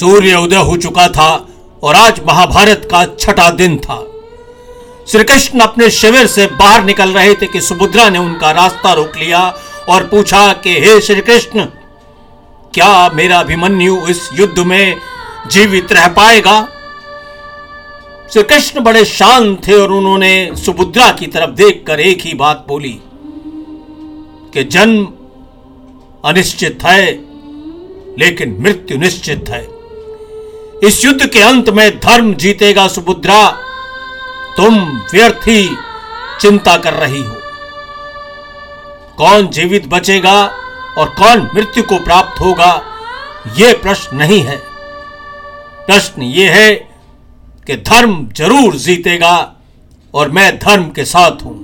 सूर्य उदय हो चुका था और आज महाभारत का छठा दिन था। श्री कृष्ण अपने शिविर से बाहर निकल रहे थे कि सुभद्रा ने उनका रास्ता रोक लिया और पूछा कि, हे श्री कृष्ण क्या मेरा अभिमन्यु इस युद्ध में जीवित रह पाएगा? श्री कृष्ण बड़े शांत थे और उन्होंने सुभद्रा की तरफ़ देखकर एक ही बात बोली कि जन्म अनिश्चित है, लेकिन मृत्यु निश्चित है। इस युद्ध के अंत में धर्म जीतेगा सुभद्रा तुम व्यर्थी चिंता कर रही हो। कौन जीवित बचेगा और कौन मृत्यु को प्राप्त होगा यह प्रश्न नहीं है। प्रश्न यह है कि धर्म ज़रूर जीतेगा और मैं धर्म के साथ हूँ।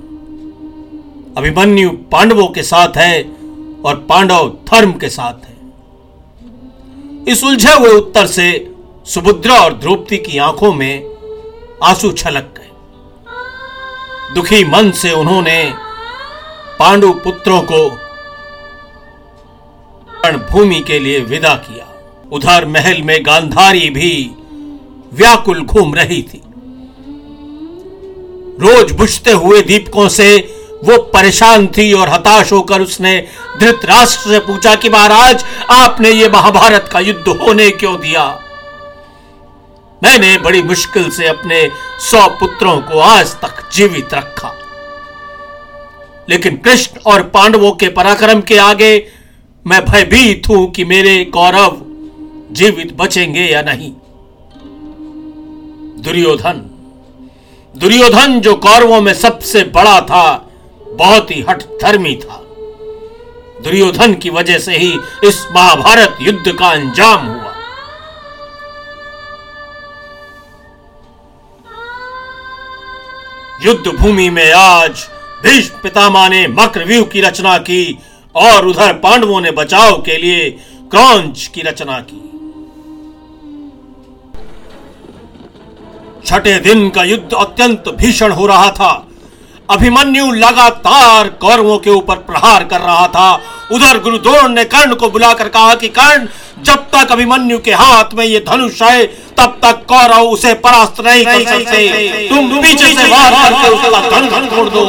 अभिमन्यु पांडवों के साथ है और पांडव धर्म के साथ है। इस उलझे हुए उत्तर से सुभद्रा और द्रौपदी की आँखों में आँसू छलक गए। दुखी मन से उन्होंने पांडु पुत्रों को भूमि के लिए विदा किया। उधर महल में गांधारी भी व्याकुल घूम रही थी। रोज बुझते हुए दीपकों से वो परेशान थी और हताश होकर उसने धृतराष्ट्र से पूछा कि महाराज, आपने ये महाभारत का युद्ध होने क्यों दिया? मैंने बड़ी मुश्किल से अपने सौ पुत्रों को आज तक जीवित रखा। लेकिन कृष्ण और पांडवों के पराक्रम के आगे मैं भयभीत हूँ कि मेरे कौरव जीवित बचेंगे या नहीं। दुर्योधन दुर्योधन जो कौरवों में सबसे बड़ा था, बहुत ही हट धर्मी था। दुर्योधन की वजह से ही इस महाभारत युद्ध का अंजाम हुआ। युद्ध भूमि में आज भीष्म पितामह ने मक्रव्यूह की रचना की और उधर पांडवों ने बचाव के लिए क्रौंच की रचना की। छठे दिन का युद्ध अत्यंत भीषण हो रहा था। अभिमन्यु लगातार कौरवों के ऊपर प्रहार कर रहा था। उधर गुरुद्रोण ने कर्ण को बुलाकर कहा कि कर्ण, जब तक अभिमन्यु के हाथ में ये धनुष है तब तक कौरव उसे परास्त नहीं कर सकते। तुम पीछे से वार करके उसका धनुष तोड़ दो।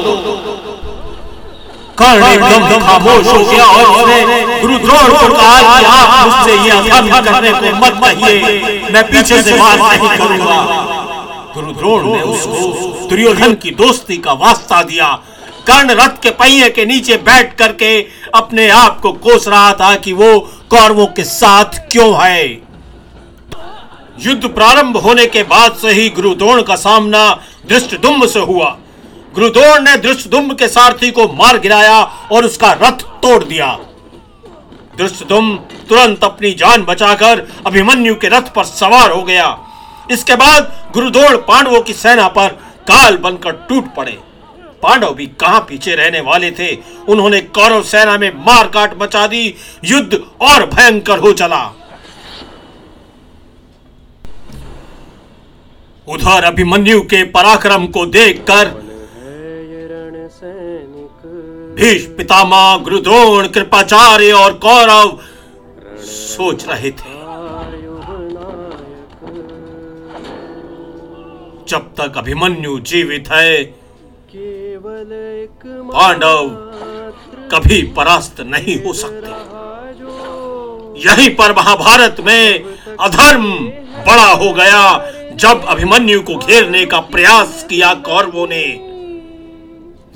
कर्ण एकदम खामोश हो गया और उसने गुरुद्रोण को कहा कि आप मुझसे ये अधर्म करने को मत कहिए। मैं पीछे से वार नहीं करूँगा। गुरुद्रोण ने उसको दुर्योधन की दोस्ती का वास्ता दिया। कर्ण रथ के पहिए के नीचे बैठ करके अपने आप को कोस रहा था कि वो कौरवों के साथ क्यों है। युद्ध प्रारंभ होने के बाद से ही गुरुद्रोण का सामना दृष्टदुम्ब से हुआ। गुरुद्रोण ने दृष्टदुम्ब के सारथी को मार गिराया और उसका रथ तोड़ दिया। दृष्टदुम्ब तुरंत अपनी जान बचाकर अभिमन्यु के रथ पर सवार हो गया। इसके बाद गुरुद्रोण पांडवों की सेना पर काल बनकर टूट पड़े। पांडव भी कहाँ पीछे रहने वाले थे? उन्होंने कौरव सेना में मार काट मचा दी। युद्ध और भयंकर हो चला। उधर अभिमन्यु के पराक्रम को देखकर भीष्म पितामह, गुरुद्रोण, कृपाचार्य और कौरव सोच रहे थे। जब तक अभिमन्यु जीवित है, पांडव कभी परास्त नहीं हो सकते। यहीं पर महाभारत में अधर्म बड़ा हो गया। जब अभिमन्यु को घेरने का प्रयास किया कौरवों ने,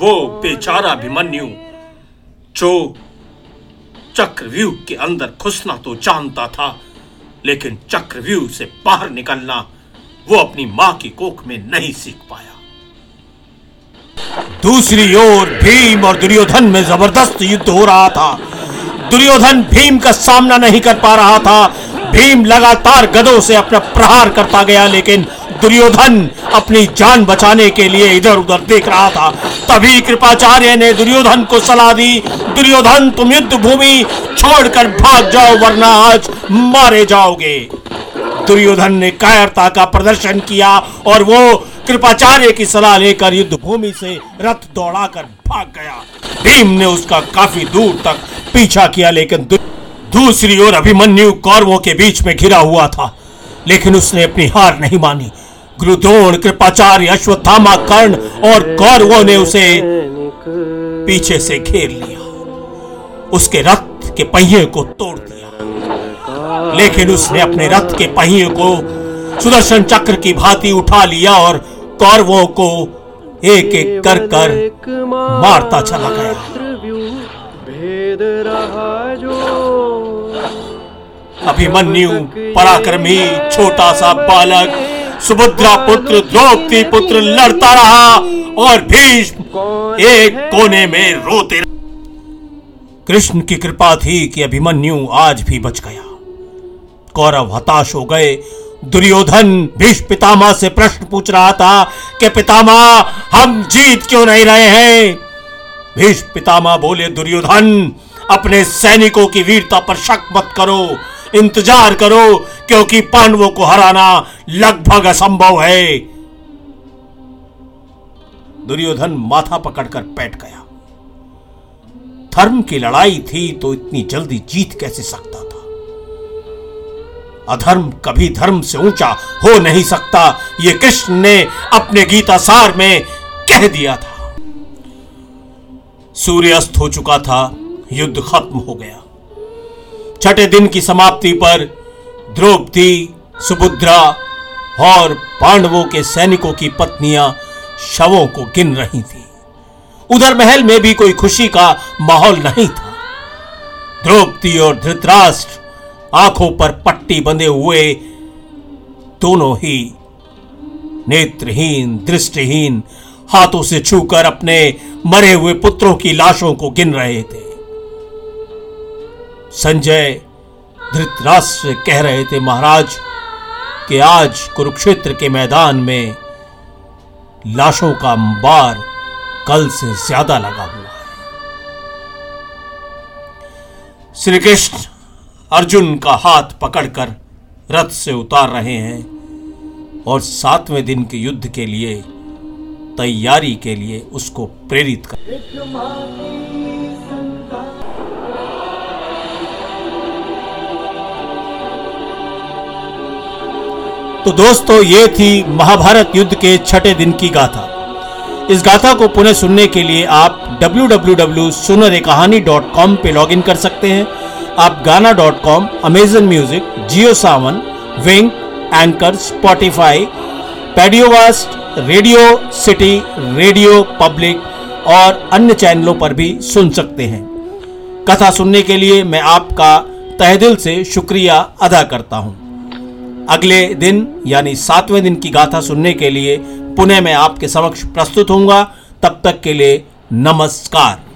वो बेचारा अभिमन्यु, जो चक्रव्यूह के अंदर घुसना तो जानता था, लेकिन चक्रव्यूह से बाहर निकलना वो अपनी माँ की कोख में नहीं सीख पाया। दूसरी ओर भीम और दुर्योधन में ज़बरदस्त युद्ध हो रहा था। दुर्योधन भीम का सामना नहीं कर पा रहा था। भीम लगातार गदों से अपना प्रहार करता गया, लेकिन दुर्योधन अपनी जान बचाने के लिए इधर उधर देख रहा था। तभी कृपाचार्य ने दुर्योधन को सलाह दी, दुर्योधन, तुम युद्ध भूमि छोड़कर भाग जाओ, वरना आज मारे जाओगे। दुर्योधन ने कायरता का प्रदर्शन किया और वो कृपाचार्य की सलाह लेकर युद्ध भूमि से रथ दौड़ाकर भाग गया। भीम ने उसका काफ़ी दूर तक पीछा किया, लेकिन दूसरी ओर अभिमन्यु कौरवों के बीच में घिरा हुआ था, लेकिन उसने अपनी हार नहीं मानी। गुरुद्रोण, कृपाचार्य, अश्वत्थामा, कर्ण और कौरवों ने उसे पीछे से घेर लिया। उसके रथ के पहिए को तोड़ दिया। लेकिन उसने अपने रथ के पहिए को सुदर्शन चक्र की भांति उठा लिया और कौरवों को एक एक कर कर मारता चला गया। अभिमन्यु, पराक्रमी छोटा सा बालक सुभद्रा पुत्र द्रौपदी पुत्र लड़ता रहा और भीष्म एक कोने में रोते कृष्ण की कृपा थी कि अभिमन्यु आज भी बच गया। कौरव हताश हो गए। दुर्योधन भीष्म पितामह से प्रश्न पूछ रहा था कि, पितामह, हम जीत क्यों नहीं रहे हैं? भीष्म पितामह बोले, दुर्योधन, अपने सैनिकों की वीरता पर शक मत करो। इंतज़ार करो, क्योंकि पांडवों को हराना लगभग असंभव है। दुर्योधन माथा पकड़कर बैठ गया। धर्म की लड़ाई थी तो इतनी जल्दी जीत कैसे सकता था? अधर्म कभी धर्म से ऊँचा हो नहीं सकता, ये कृष्ण ने अपने गीता सार में कह दिया था। सूर्य अस्त हो चुका था, युद्ध खत्म हो गया। छठे दिन की समाप्ति पर द्रौपदी, सुभद्रा और पांडवों के सैनिकों की पत्नियाँ शवों को गिन रही थी। उधर महल में भी कोई खुशी का माहौल नहीं था। द्रौपदी और धृतराष्ट्र आँखों पर पट्टी बंधे हुए दोनों ही नेत्रहीन, दृष्टिहीन हाथों से छूकर अपने मरे हुए पुत्रों की लाशों को गिन रहे थे। संजय धृतराष्ट्र कह रहे थे महाराज कि आज कुरुक्षेत्र के मैदान में लाशों का अंबार कल से ज़्यादा लगा हुआ है। श्री कृष्ण अर्जुन का हाथ पकड़कर रथ से उतार रहे हैं और सातवें दिन के युद्ध के लिए, तैयारी के लिए उसको प्रेरित कर तो दोस्तों, ये थी महाभारत युद्ध के छठे दिन की गाथा। इस गाथा को पुनः सुनने के लिए आप डब्ल्यू कहानी डॉट www.sunarekahani.com पे लॉगिन कर सकते हैं। आप Gaana dot com Amazon music Jio Saavn Wynk Anchor Spotify पेडियोवास्ट radio city radio public और अन्य चैनलों पर भी सुन सकते हैं। कथा सुनने के लिए मैं आपका तहदिल से शुक्रिया अदा करता हूँ। अगले दिन, यानी सातवें दिन की गाथा सुनने के लिए पुणे में आपके समक्ष प्रस्तुत होऊँगा। तब तक के लिए नमस्कार।